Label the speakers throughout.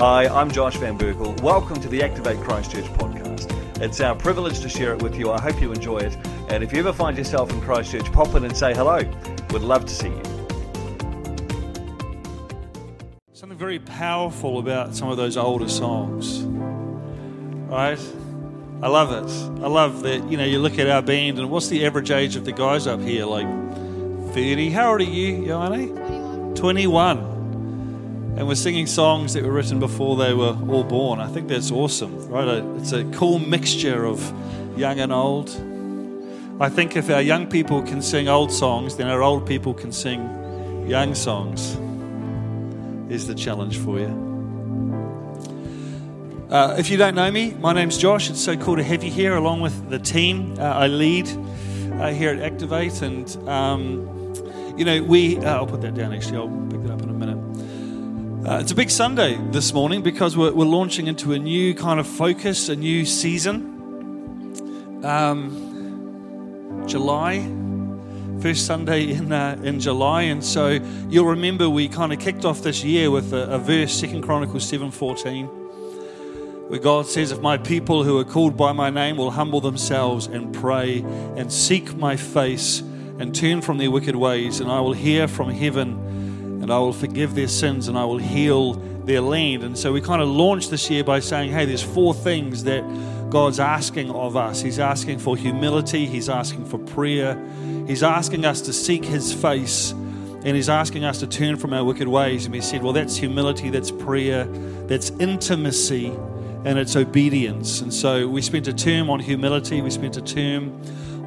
Speaker 1: Hi, I'm Josh Van Berkel. Welcome to the Activate Christchurch podcast. It's our privilege to share it with you. I hope you enjoy it. And if you ever find yourself in Christchurch, pop in and say hello. We'd love to see you.
Speaker 2: Something very powerful about some of those older songs, right? I love it. I love that, you know, you look at our band and what's the average age of the guys up here? Like 30. How old are you, Joanne? 21. 21 and we're singing songs that were written before they were all born. I think that's awesome, right? It's a cool mixture of young and old. I think if our young people can sing old songs, then our old people can sing young songs. Is the challenge for you. Uh, if you don't know me, my name's Josh. It's so cool to have you here along with the team. Uh, I lead uh, here at Activate, and um, you know we. Uh, I'll put that down. Actually, I'll pick that up in a minute. Uh, it's a big Sunday this morning because we're, we're, launching into a new kind of focus, a new season. Um, July, first Sunday in uh, in July, and so you'll remember we kind of kicked off this year with a, a verse, Second Chronicles seven fourteen, where God says, "If my people who are called by my name will humble themselves and pray and seek my face and turn from their wicked ways, and I will hear from heaven." And I will forgive their sins and I will heal their land. And so we kind of launched this year by saying, hey, there's four things that God's asking of us. He's asking for humility, He's asking for prayer, He's asking us to seek His face, and He's asking us to turn from our wicked ways. And we said, well, that's humility, that's prayer, that's intimacy, and it's obedience. And so we spent a term on humility, we spent a term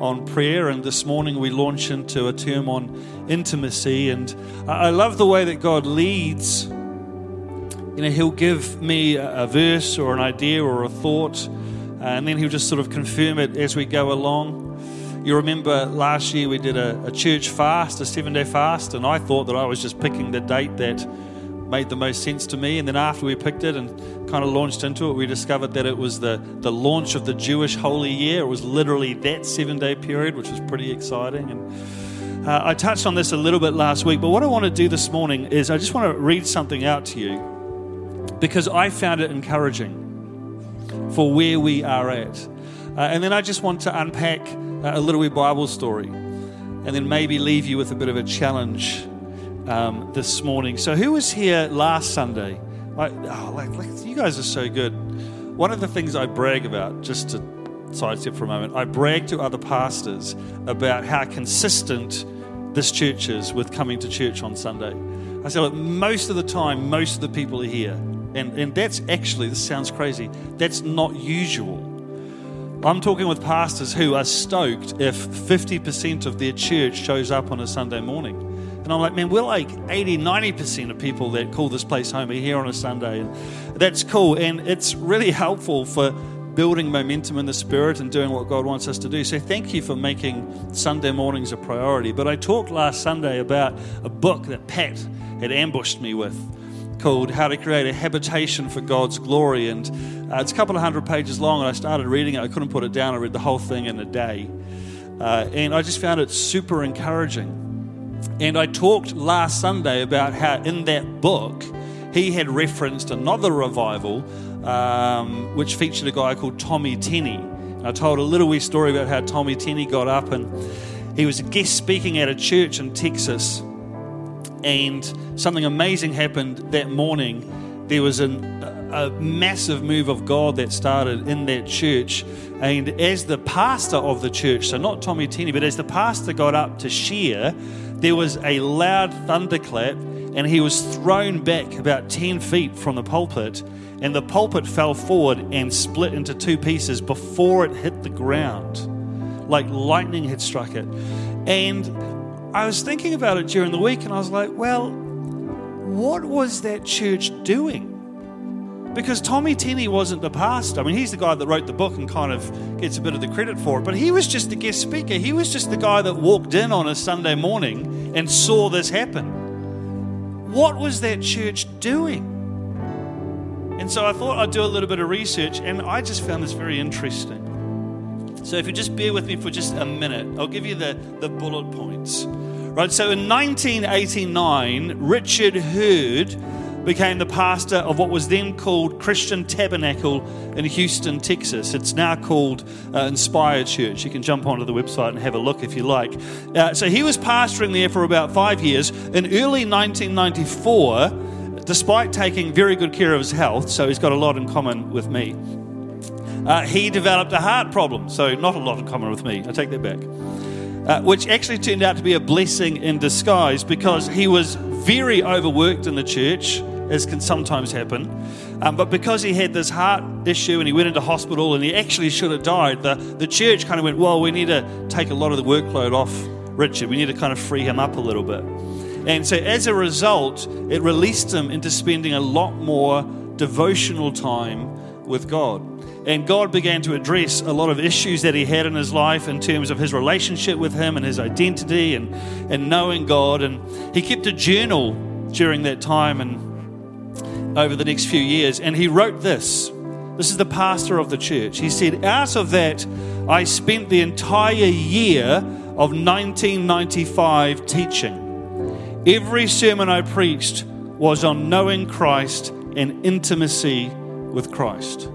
Speaker 2: on prayer, and this morning we launch into a term on intimacy. And I love the way that God leads. You know, He'll give me a verse or an idea or a thought, and then He'll just sort of confirm it as we go along. You remember last year we did a, a church fast, a seven day fast, and I thought that I was just picking the date that made the most sense to me. And then after we picked it and kind of launched into it, we discovered that it was the, the launch of the Jewish Holy Year. It was literally that seven day period, which was pretty exciting. And uh, I touched on this a little bit last week, but what I want to do this morning is I just want to read something out to you because I found it encouraging for where we are at. Uh, and then I just want to unpack uh, a little bit Bible story and then maybe leave you with a bit of a challenge um, this morning. So, who was here last Sunday? I, oh, like, like, you guys are so good. One of the things I brag about, just to sidestep for a moment, I brag to other pastors about how consistent this church is with coming to church on Sunday. I say, look, most of the time, most of the people are here. And, and that's actually, this sounds crazy, that's not usual. I'm talking with pastors who are stoked if 50% of their church shows up on a Sunday morning. And I'm like, man, we're like 80, 90% of people that call this place home are here on a Sunday. And that's cool. And it's really helpful for building momentum in the spirit and doing what God wants us to do. So thank you for making Sunday mornings a priority. But I talked last Sunday about a book that Pat had ambushed me with called How to Create a Habitation for God's Glory. And uh, it's a couple of hundred pages long, and I started reading it. I couldn't put it down. I read the whole thing in a day. Uh, and I just found it super encouraging. And I talked last Sunday about how in that book he had referenced another revival um, which featured a guy called Tommy Tenney. I told a little wee story about how Tommy Tenney got up and he was a guest speaking at a church in Texas. And something amazing happened that morning. There was an, a massive move of God that started in that church. And as the pastor of the church, so not Tommy Tenney, but as the pastor got up to share, there was a loud thunderclap, and he was thrown back about 10 feet from the pulpit, and the pulpit fell forward and split into two pieces before it hit the ground, like lightning had struck it. And I was thinking about it during the week, and I was like, well, what was that church doing? Because Tommy Tenney wasn't the pastor. I mean, he's the guy that wrote the book and kind of gets a bit of the credit for it, but he was just the guest speaker. He was just the guy that walked in on a Sunday morning and saw this happen. What was that church doing? And so I thought I'd do a little bit of research, and I just found this very interesting. So if you just bear with me for just a minute, I'll give you the, the bullet points. Right, so in 1989, Richard Heard became the pastor of what was then called Christian Tabernacle in Houston, Texas. It's now called uh, Inspired Church. You can jump onto the website and have a look if you like. Uh, so he was pastoring there for about five years. In early 1994, despite taking very good care of his health, so he's got a lot in common with me, uh, he developed a heart problem. So, not a lot in common with me. I take that back. Uh, which actually turned out to be a blessing in disguise because he was very overworked in the church as can sometimes happen. Um, but because he had this heart issue and he went into hospital and he actually should have died, the, the church kind of went, Well, we need to take a lot of the workload off Richard. We need to kind of free him up a little bit. And so as a result, it released him into spending a lot more devotional time with God. And God began to address a lot of issues that he had in his life in terms of his relationship with him and his identity and, and knowing God. And he kept a journal during that time and over the next few years. And he wrote this. This is the pastor of the church. He said, Out of that, I spent the entire year of 1995 teaching. Every sermon I preached was on knowing Christ and intimacy with Christ.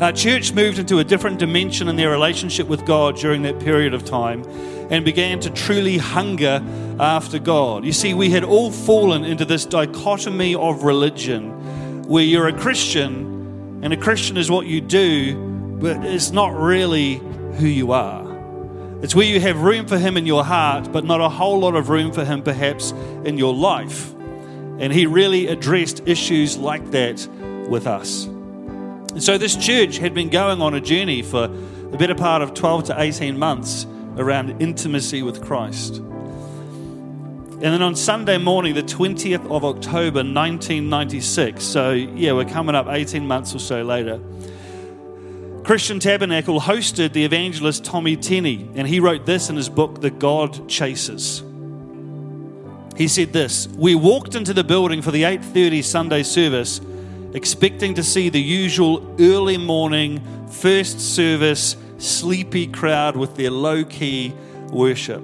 Speaker 2: Our church moved into a different dimension in their relationship with God during that period of time and began to truly hunger after God. You see, we had all fallen into this dichotomy of religion where you're a Christian and a Christian is what you do, but it's not really who you are. It's where you have room for Him in your heart, but not a whole lot of room for Him perhaps in your life. And He really addressed issues like that with us. And so this church had been going on a journey for the better part of 12 to 18 months around intimacy with Christ. And then on Sunday morning, the 20th of October 1996, so yeah, we're coming up 18 months or so later, Christian Tabernacle hosted the evangelist Tommy Tenney, and he wrote this in his book, The God Chasers. He said this, "We walked into the building for the 8:30 Sunday service expecting to see the usual early morning, first service, sleepy crowd with their low key worship.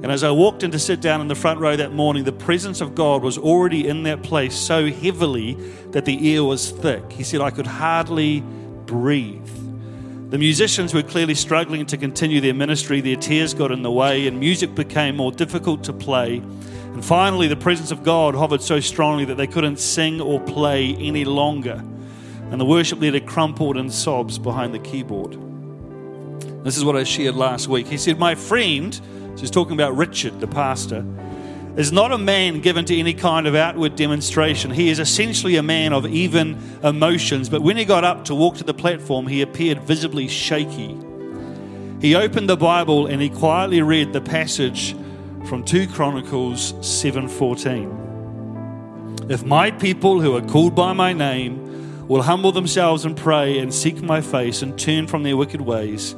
Speaker 2: And as I walked in to sit down in the front row that morning, the presence of God was already in that place so heavily that the air was thick. He said, I could hardly breathe. The musicians were clearly struggling to continue their ministry. Their tears got in the way, and music became more difficult to play. And finally, the presence of God hovered so strongly that they couldn't sing or play any longer. And the worship leader crumpled in sobs behind the keyboard. This is what I shared last week. He said, My friend, she's talking about Richard, the pastor, is not a man given to any kind of outward demonstration. He is essentially a man of even emotions. But when he got up to walk to the platform, he appeared visibly shaky. He opened the Bible and he quietly read the passage from 2 Chronicles 7:14. If my people who are called by my name will humble themselves and pray and seek my face and turn from their wicked ways,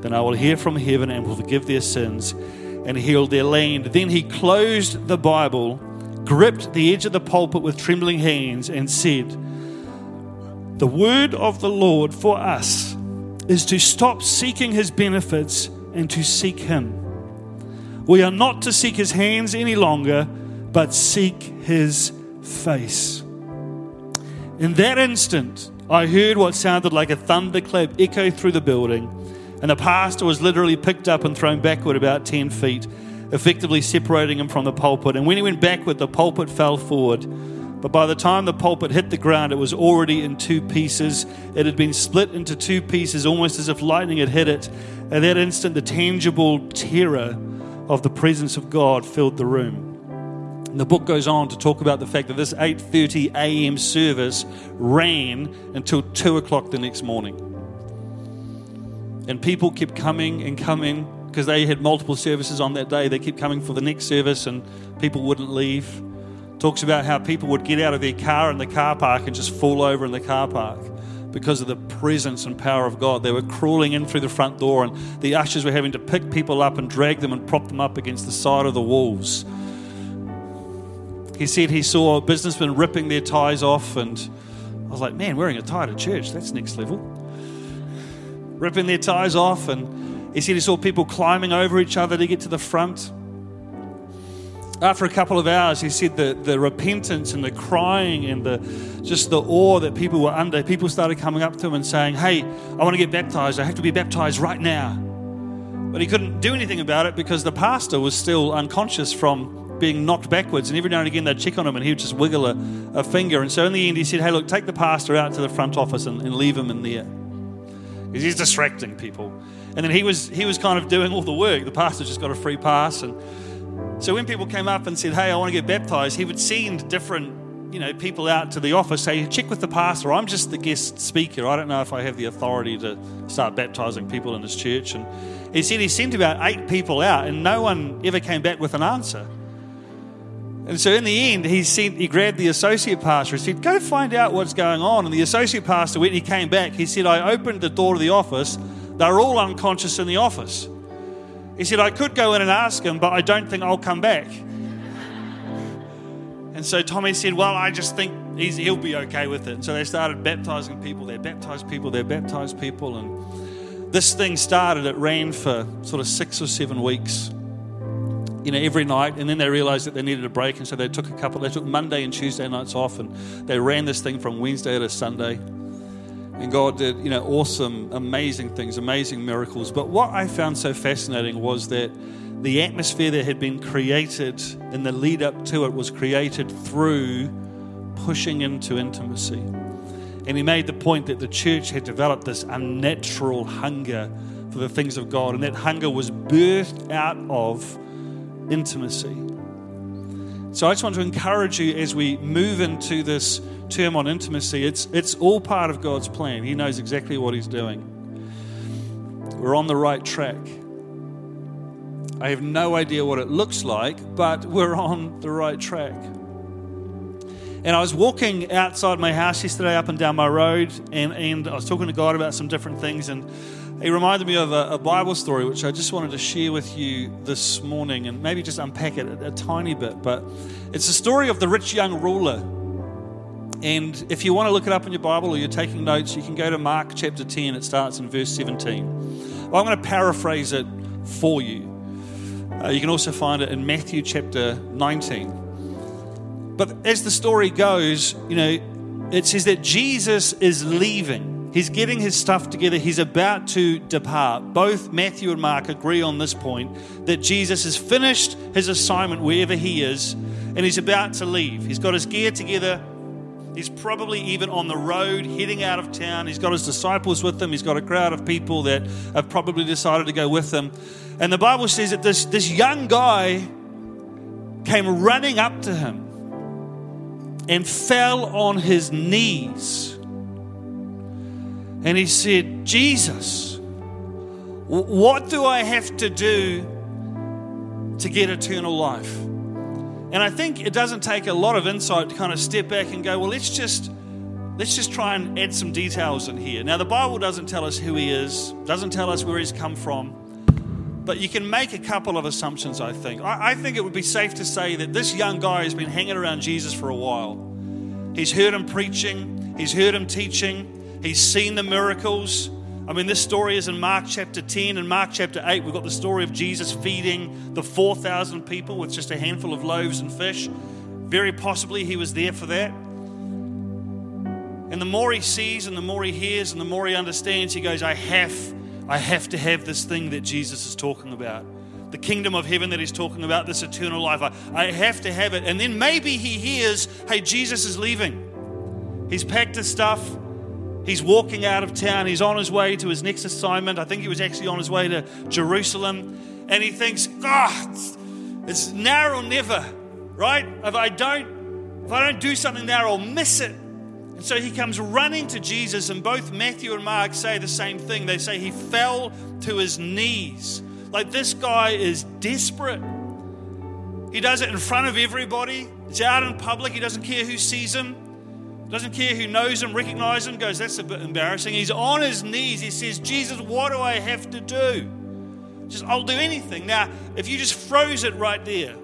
Speaker 2: then I will hear from heaven and will forgive their sins and heal their land. Then he closed the Bible, gripped the edge of the pulpit with trembling hands, and said, The word of the Lord for us is to stop seeking his benefits and to seek him. We are not to seek his hands any longer, but seek his face. In that instant, I heard what sounded like a thunderclap echo through the building, and the pastor was literally picked up and thrown backward about 10 feet, effectively separating him from the pulpit. And when he went backward, the pulpit fell forward. But by the time the pulpit hit the ground, it was already in two pieces. It had been split into two pieces, almost as if lightning had hit it. At that instant, the tangible terror of the presence of God filled the room. And the book goes on to talk about the fact that this 8:30 a.m. service ran until two o'clock the next morning, and people kept coming and coming because they had multiple services on that day. They kept coming for the next service, and people wouldn't leave. Talks about how people would get out of their car in the car park and just fall over in the car park because of the presence and power of God. They were crawling in through the front door, and the ushers were having to pick people up and drag them and prop them up against the side of the walls. He said he saw businessmen ripping their ties off, and I was like, man, wearing a tie to church, that's next level. Ripping their ties off, and he said he saw people climbing over each other to get to the front. After a couple of hours, he said the, the repentance and the crying and the just the awe that people were under, people started coming up to him and saying, Hey, I want to get baptized. I have to be baptized right now. But he couldn't do anything about it because the pastor was still unconscious from being knocked backwards. And every now and again they'd check on him and he would just wiggle a, a finger. And so in the end, he said, Hey, look, take the pastor out to the front office and, and leave him in there. Because he's distracting people. And then he was, he was kind of doing all the work. The pastor just got a free pass. And so when people came up and said, Hey, I want to get baptized, he would send different you know, people out to the office, say, check with the pastor. I'm just the guest speaker. I don't know if I have the authority to start baptizing people in this church. And he said he sent about eight people out, and no one ever came back with an answer. And so in the end, he sent, he grabbed the associate pastor and said, Go find out what's going on. And the associate pastor, when he came back, he said, I opened the door to the office. They're all unconscious in the office. He said, I could go in and ask him, but I don't think I'll come back. And so Tommy said, Well, I just think he'll be okay with it. And so they started baptizing people. They baptized people. They baptized people. And this thing started. It ran for sort of six or seven weeks, you know, every night. And then they realized that they needed a break. And so they took a couple, they took Monday and Tuesday nights off. And they ran this thing from Wednesday to Sunday. And God did, you know, awesome, amazing things, amazing miracles. But what I found so fascinating was that the atmosphere that had been created in the lead up to it was created through pushing into intimacy. And he made the point that the church had developed this unnatural hunger for the things of God, and that hunger was birthed out of intimacy. So I just want to encourage you as we move into this term on intimacy, it's, it's all part of God's plan. He knows exactly what He's doing. We're on the right track. I have no idea what it looks like, but we're on the right track. And I was walking outside my house yesterday up and down my road, and, and I was talking to God about some different things, and He reminded me of a, a Bible story which I just wanted to share with you this morning and maybe just unpack it a, a tiny bit. But it's the story of the rich young ruler and if you want to look it up in your Bible or you're taking notes, you can go to Mark chapter 10. It starts in verse 17. Well, I'm going to paraphrase it for you. Uh, you can also find it in Matthew chapter 19. But as the story goes, you know, it says that Jesus is leaving. He's getting his stuff together. He's about to depart. Both Matthew and Mark agree on this point that Jesus has finished his assignment wherever he is and he's about to leave. He's got his gear together He's probably even on the road heading out of town. He's got his disciples with him. He's got a crowd of people that have probably decided to go with him. And the Bible says that this, this young guy came running up to him and fell on his knees. And he said, Jesus, what do I have to do to get eternal life? And I think it doesn't take a lot of insight to kind of step back and go, well, let's just let's just try and add some details in here. Now the Bible doesn't tell us who he is, doesn't tell us where he's come from. But you can make a couple of assumptions, I think. I, I think it would be safe to say that this young guy has been hanging around Jesus for a while. He's heard him preaching, he's heard him teaching, he's seen the miracles, I mean, this story is in Mark chapter 10 and Mark chapter 8. We've got the story of Jesus feeding the 4,000 people with just a handful of loaves and fish. Very possibly he was there for that. And the more he sees and the more he hears and the more he understands, he goes, I have, I have to have this thing that Jesus is talking about. The kingdom of heaven that he's talking about, this eternal life. I, I have to have it. And then maybe he hears, hey, Jesus is leaving. He's packed his stuff. He's walking out of town. He's on his way to his next assignment. I think he was actually on his way to Jerusalem. And he thinks, God, it's now or never, right? If I don't, if I don't do something now, I'll miss it. And so he comes running to Jesus, and both Matthew and Mark say the same thing. They say he fell to his knees. Like this guy is desperate. He does it in front of everybody. It's out in public. He doesn't care who sees him. Doesn't care who knows him, recognizes him, goes, That's a bit embarrassing. He's on his knees. He says, Jesus, what do I have to do? Just, I'll do anything. Now, if you just froze it right there,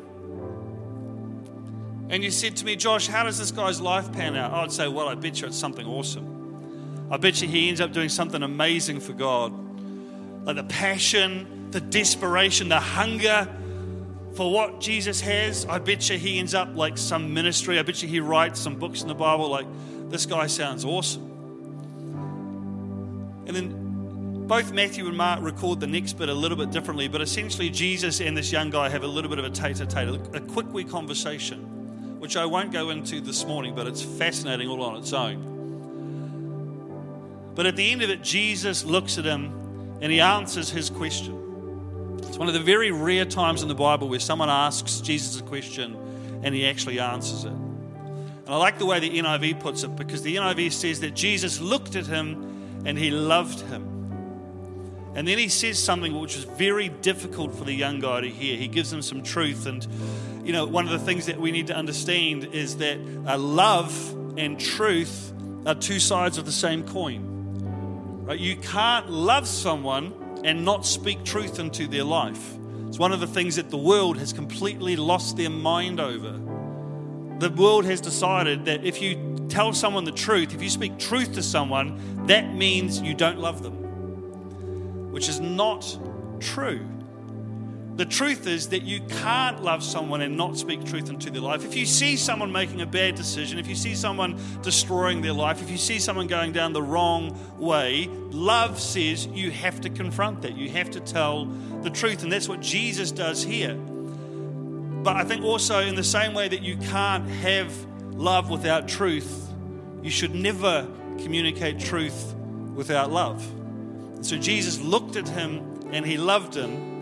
Speaker 2: and you said to me, Josh, how does this guy's life pan out? I'd say, Well, I bet you it's something awesome. I bet you he ends up doing something amazing for God. Like the passion, the desperation, the hunger for what Jesus has. I bet you he ends up like some ministry. I bet you he writes some books in the Bible like, this guy sounds awesome. And then both Matthew and Mark record the next bit a little bit differently, but essentially Jesus and this young guy have a little bit of a tete-a-tete, a quick wee conversation, which I won't go into this morning, but it's fascinating all on its own. But at the end of it, Jesus looks at him and he answers his question. It's one of the very rare times in the Bible where someone asks Jesus a question and he actually answers it. And I like the way the NIV puts it because the NIV says that Jesus looked at him and he loved him. And then he says something which was very difficult for the young guy to hear. He gives him some truth. And, you know, one of the things that we need to understand is that uh, love and truth are two sides of the same coin. Right? You can't love someone and not speak truth into their life. It's one of the things that the world has completely lost their mind over the world has decided that if you tell someone the truth, if you speak truth to someone, that means you don't love them, which is not true. The truth is that you can't love someone and not speak truth into their life. If you see someone making a bad decision, if you see someone destroying their life, if you see someone going down the wrong way, love says you have to confront that. You have to tell the truth. And that's what Jesus does here. But I think also, in the same way that you can't have love without truth, you should never communicate truth without love. So Jesus looked at him and he loved him.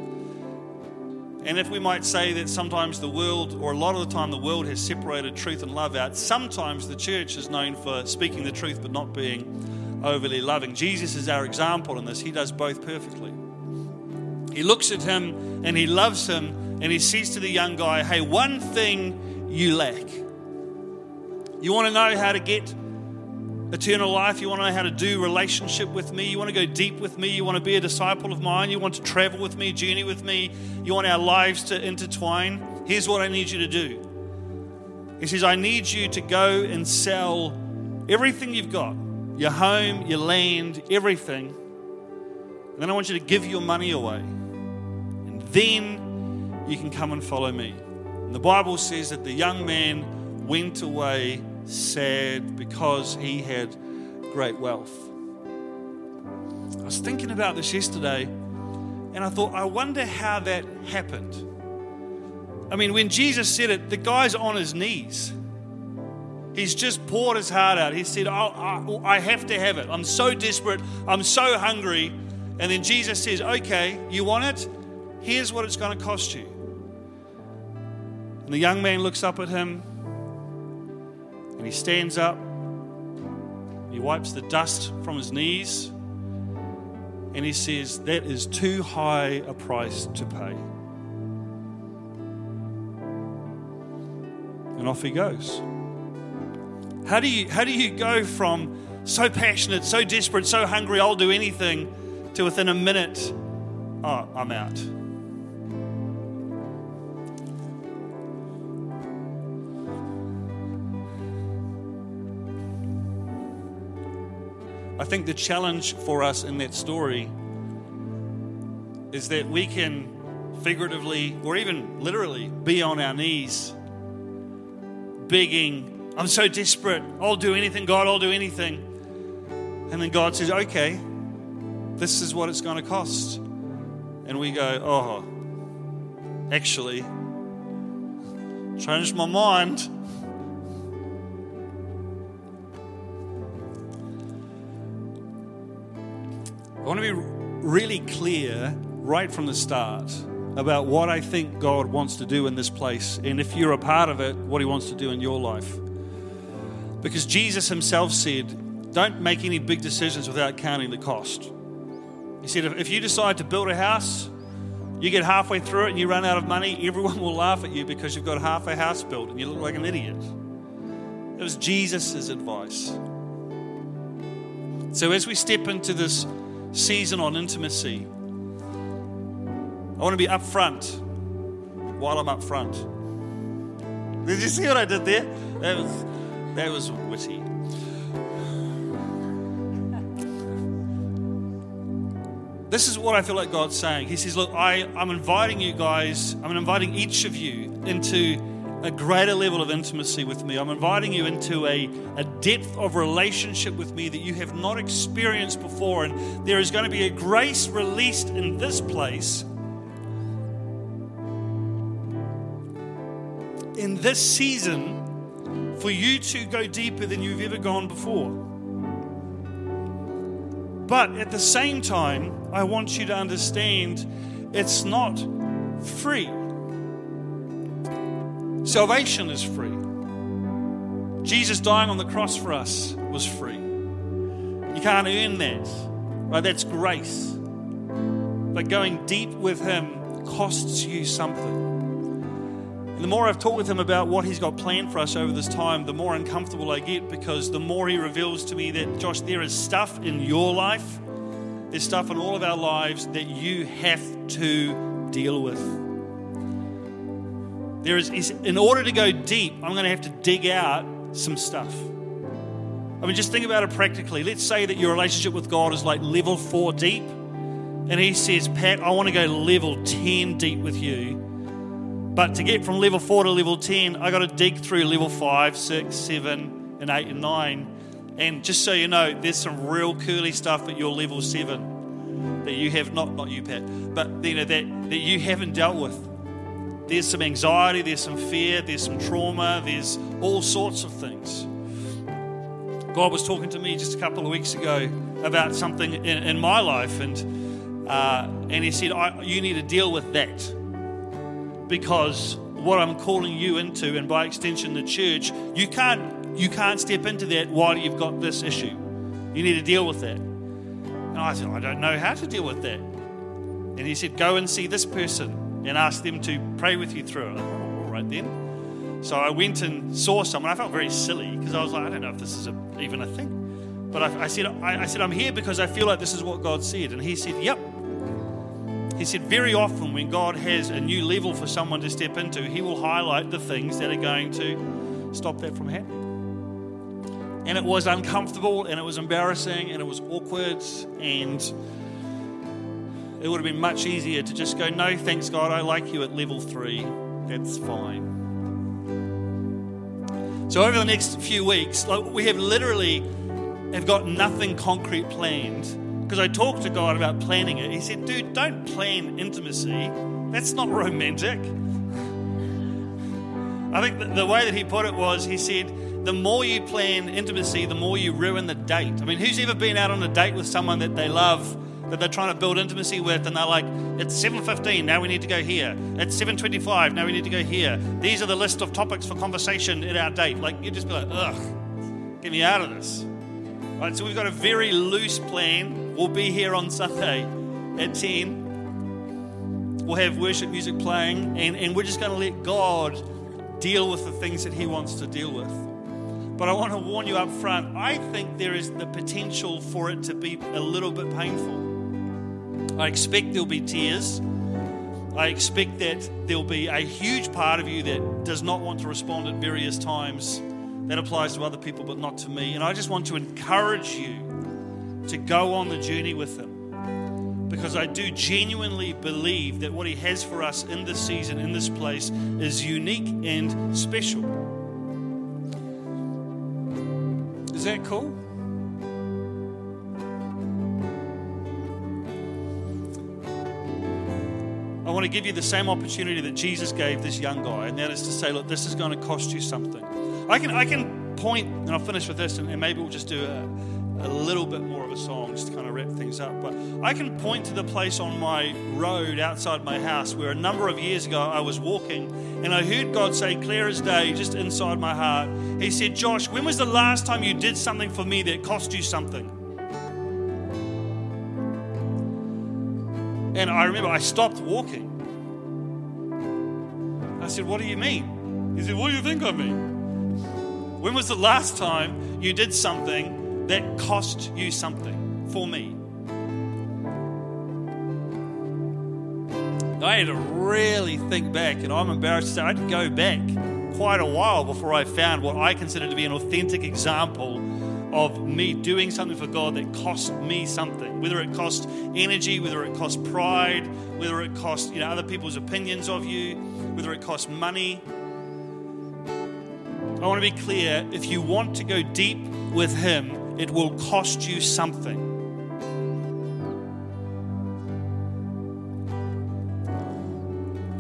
Speaker 2: And if we might say that sometimes the world, or a lot of the time, the world has separated truth and love out, sometimes the church is known for speaking the truth but not being overly loving. Jesus is our example in this. He does both perfectly. He looks at him and he loves him and he says to the young guy, Hey, one thing you lack. You want to know how to get eternal life? You want to know how to do relationship with me? You want to go deep with me? You want to be a disciple of mine? You want to travel with me, journey with me? You want our lives to intertwine? Here's what I need you to do. He says, I need you to go and sell everything you've got your home, your land, everything. And then I want you to give your money away. And then you can come and follow me. And the Bible says that the young man went away sad because he had great wealth. I was thinking about this yesterday and I thought, I wonder how that happened. I mean, when Jesus said it, the guy's on his knees. He's just poured his heart out. He said, oh, I have to have it. I'm so desperate. I'm so hungry. And then Jesus says, Okay, you want it? Here's what it's going to cost you. And the young man looks up at him and he stands up. He wipes the dust from his knees and he says, That is too high a price to pay. And off he goes. How do you, how do you go from so passionate, so desperate, so hungry, I'll do anything, to within a minute, oh, I'm out? Think the challenge for us in that story is that we can figuratively or even literally be on our knees begging, I'm so desperate, I'll do anything, God, I'll do anything. And then God says, okay, this is what it's going to cost. And we go, oh, actually, changed my mind. I want to be really clear right from the start about what I think God wants to do in this place, and if you're a part of it, what He wants to do in your life. Because Jesus Himself said, Don't make any big decisions without counting the cost. He said, If you decide to build a house, you get halfway through it and you run out of money, everyone will laugh at you because you've got half a house built and you look like an idiot. It was Jesus' advice. So as we step into this season on intimacy. I want to be up front while I'm up front. Did you see what I did there? That was that was witty. this is what I feel like God's saying. He says, Look, I, I'm inviting you guys, I'm inviting each of you into a greater level of intimacy with me. I'm inviting you into a, a depth of relationship with me that you have not experienced before. And there is going to be a grace released in this place in this season for you to go deeper than you've ever gone before. But at the same time, I want you to understand it's not free. Salvation is free. Jesus dying on the cross for us was free. You can't earn that, right? That's grace. But going deep with Him costs you something. And the more I've talked with him about what he's got planned for us over this time, the more uncomfortable I get because the more he reveals to me that, Josh, there is stuff in your life, there's stuff in all of our lives that you have to deal with. There is, in order to go deep, I'm going to have to dig out some stuff. I mean, just think about it practically. Let's say that your relationship with God is like level four deep, and He says, Pat, I want to go level 10 deep with you but to get from level 4 to level 10, I got to dig through level five, six, seven, and 8 and 9. And just so you know, there's some real curly stuff at your level 7 that you have not, not you, Pat, but you know, that, that you haven't dealt with. There's some anxiety, there's some fear, there's some trauma, there's all sorts of things. God was talking to me just a couple of weeks ago about something in, in my life, and, uh, and He said, You need to deal with that because what I'm calling you into, and by extension the church, you can't you can't step into that while you've got this issue. You need to deal with that. And I said, I don't know how to deal with that. And he said, Go and see this person and ask them to pray with you through it. All right then. So I went and saw someone. I felt very silly because I was like, I don't know if this is a, even a thing. But I, I said, I, I said, I'm here because I feel like this is what God said. And he said, Yep, he said, very often when God has a new level for someone to step into, He will highlight the things that are going to stop that from happening. And it was uncomfortable and it was embarrassing and it was awkward and it would have been much easier to just go, No, thanks, God, I like you at level three. That's fine. So over the next few weeks, like we have literally have got nothing concrete planned because I talked to God about planning it. He said, dude, don't plan intimacy. That's not romantic. I think the way that he put it was he said, the more you plan intimacy, the more you ruin the date. I mean, who's ever been out on a date with someone that they love, that they're trying to build intimacy with, and they're like, it's 7.15, now we need to go here. It's 7.25, now we need to go here. These are the list of topics for conversation at our date. Like, you'd just be like, ugh, get me out of this. Right, so we've got a very loose plan We'll be here on Sunday at 10. We'll have worship music playing, and, and we're just going to let God deal with the things that He wants to deal with. But I want to warn you up front I think there is the potential for it to be a little bit painful. I expect there'll be tears. I expect that there'll be a huge part of you that does not want to respond at various times. That applies to other people, but not to me. And I just want to encourage you to go on the journey with Him. Because I do genuinely believe that what He has for us in this season, in this place, is unique and special. Is that cool? I want to give you the same opportunity that Jesus gave this young guy, and that is to say, look, this is going to cost you something. I can, I can point, and I'll finish with this, and, and maybe we'll just do a, a little bit more of a song just to kind of wrap things up. But I can point to the place on my road outside my house where a number of years ago I was walking and I heard God say, clear as day, just inside my heart, He said, Josh, when was the last time you did something for me that cost you something? And I remember I stopped walking. I said, What do you mean? He said, What do you think of me? When was the last time you did something that cost you something for me. I had to really think back, and I'm embarrassed to say I had to go back quite a while before I found what I consider to be an authentic example of me doing something for God that cost me something, whether it cost energy, whether it cost pride, whether it cost you know other people's opinions of you, whether it cost money. I want to be clear if you want to go deep with Him, it will cost you something.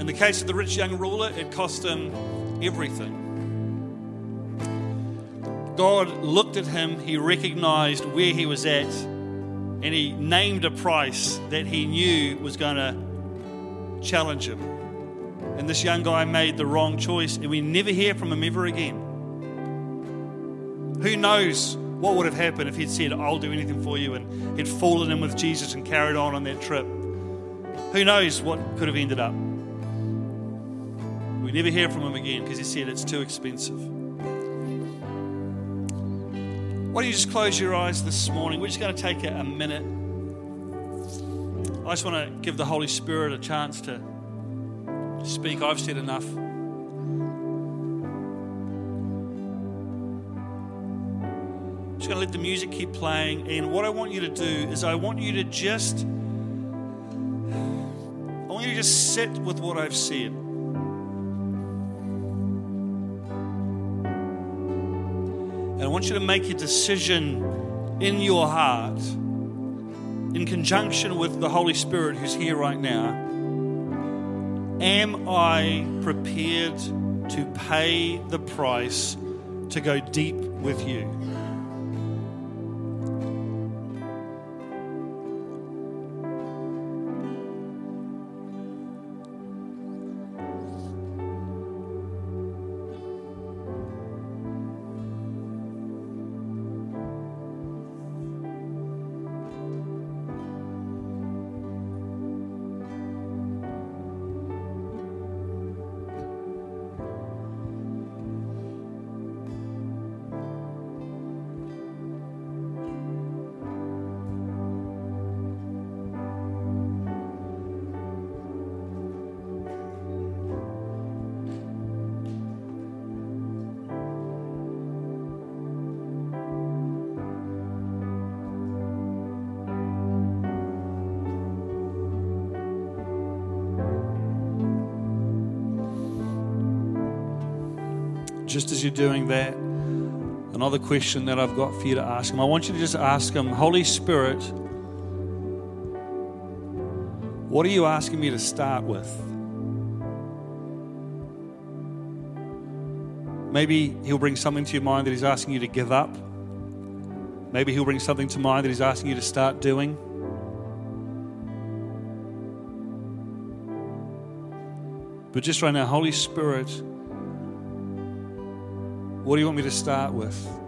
Speaker 2: In the case of the rich young ruler, it cost him everything. God looked at him, he recognized where he was at, and he named a price that he knew was going to challenge him. And this young guy made the wrong choice, and we never hear from him ever again. Who knows what would have happened if he'd said, I'll do anything for you, and he'd fallen in with Jesus and carried on on that trip? Who knows what could have ended up? We never hear from him again because he said it's too expensive. Why don't you just close your eyes this morning? We're just going to take a, a minute. I just want to give the Holy Spirit a chance to speak. I've said enough. Just going to let the music keep playing. And what I want you to do is, I want you to just, I want you to just sit with what I've said. And I want you to make a decision in your heart, in conjunction with the Holy Spirit who's here right now. Am I prepared to pay the price to go deep with you? Just as you're doing that, another question that I've got for you to ask him. I want you to just ask him, Holy Spirit, what are you asking me to start with? Maybe he'll bring something to your mind that he's asking you to give up. Maybe he'll bring something to mind that he's asking you to start doing. But just right now, Holy Spirit, what do you want me to start with?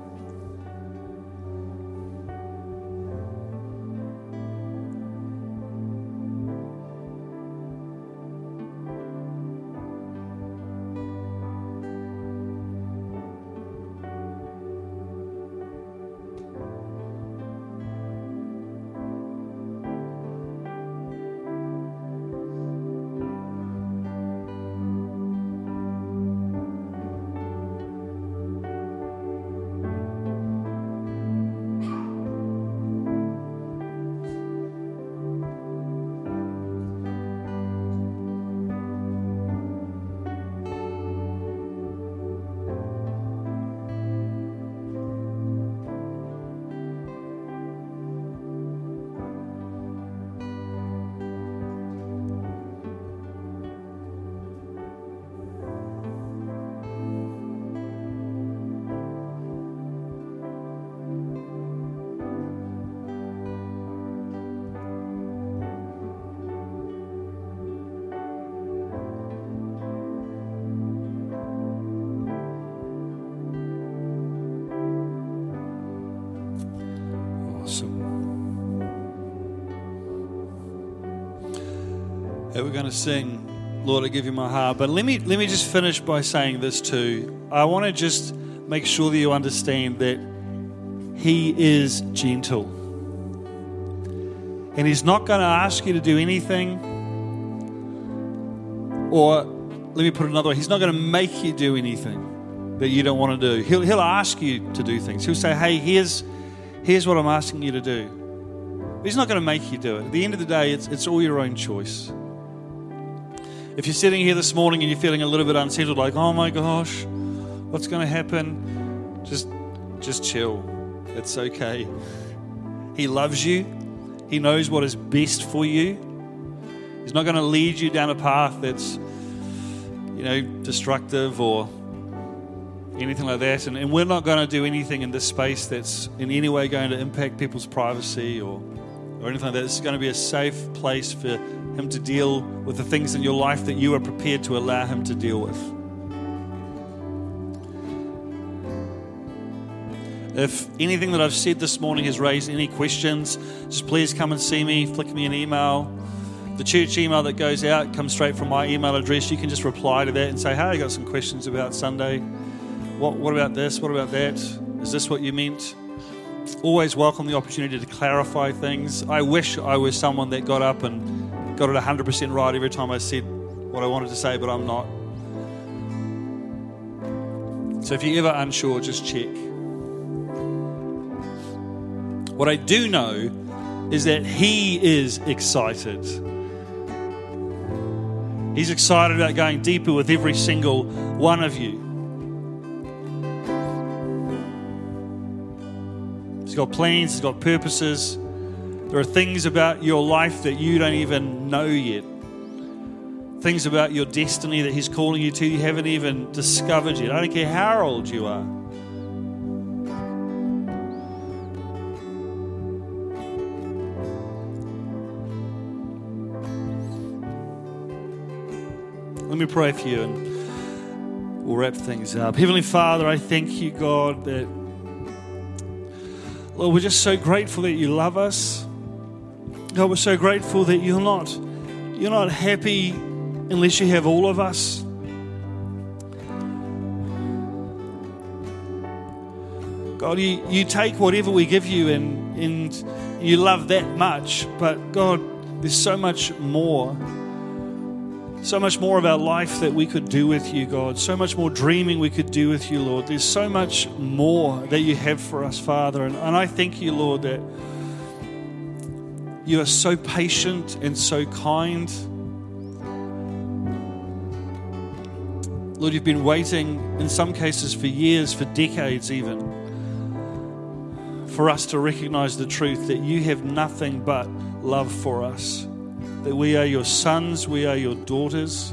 Speaker 2: Hey, we're going to sing, Lord, I give you my heart. But let me let me just finish by saying this too. I want to just make sure that you understand that He is gentle, and He's not going to ask you to do anything. Or let me put it another way: He's not going to make you do anything that you don't want to do. He'll He'll ask you to do things. He'll say, "Hey, here's." here's what I'm asking you to do. He's not going to make you do it. At the end of the day, it's, it's all your own choice. If you're sitting here this morning and you're feeling a little bit unsettled, like, oh my gosh, what's going to happen? Just, just chill. It's okay. He loves you. He knows what is best for you. He's not going to lead you down a path that's, you know, destructive or anything like that. And, and we're not going to do anything in this space that's in any way going to impact people's privacy or or anything like that. This is going to be a safe place for Him to deal with the things in your life that you are prepared to allow Him to deal with. If anything that I've said this morning has raised any questions, just please come and see me, flick me an email. The church email that goes out comes straight from my email address. You can just reply to that and say, Hey, I got some questions about Sunday. What, what about this? What about that? Is this what you meant? always welcome the opportunity to clarify things. I wish I was someone that got up and got it 100% right every time I said what I wanted to say, but I'm not. So if you're ever unsure, just check. What I do know is that he is excited. He's excited about going deeper with every single one of you. He's got plans, He's got purposes. There are things about your life that you don't even know yet. Things about your destiny that He's calling you to, you haven't even discovered yet. I don't care how old you are. Let me pray for you and we'll wrap things up. Heavenly Father, I thank you, God, that Lord, we're just so grateful that you love us. God, we're so grateful that you're not you're not happy unless you have all of us. God, you, you take whatever we give you and, and you love that much, but God, there's so much more so much more of our life that we could do with you, God. So much more dreaming we could do with you, Lord. There's so much more that you have for us, Father. And, and I thank you, Lord, that you are so patient and so kind. Lord, you've been waiting in some cases for years, for decades even, for us to recognize the truth that you have nothing but love for us that we are your sons, we are your daughters.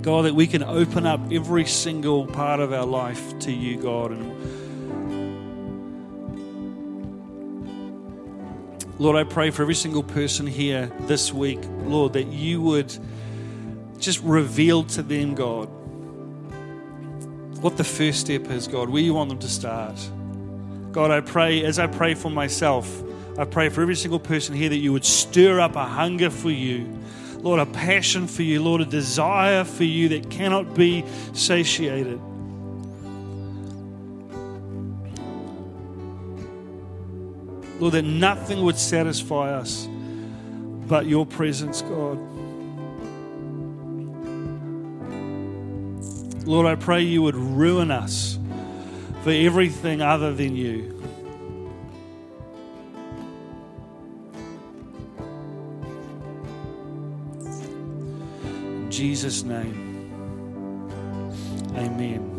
Speaker 2: God, that we can open up every single part of our life to you, God. And Lord, I pray for every single person here this week, Lord, that you would just reveal to them, God, what the first step is, God, where you want them to start. God, I pray, as I pray for myself, I pray for every single person here that you would stir up a hunger for you. Lord, a passion for you, Lord, a desire for you that cannot be satiated. Lord, that nothing would satisfy us but your presence, God. Lord, I pray you would ruin us for everything other than you. Jesus' name. Amen.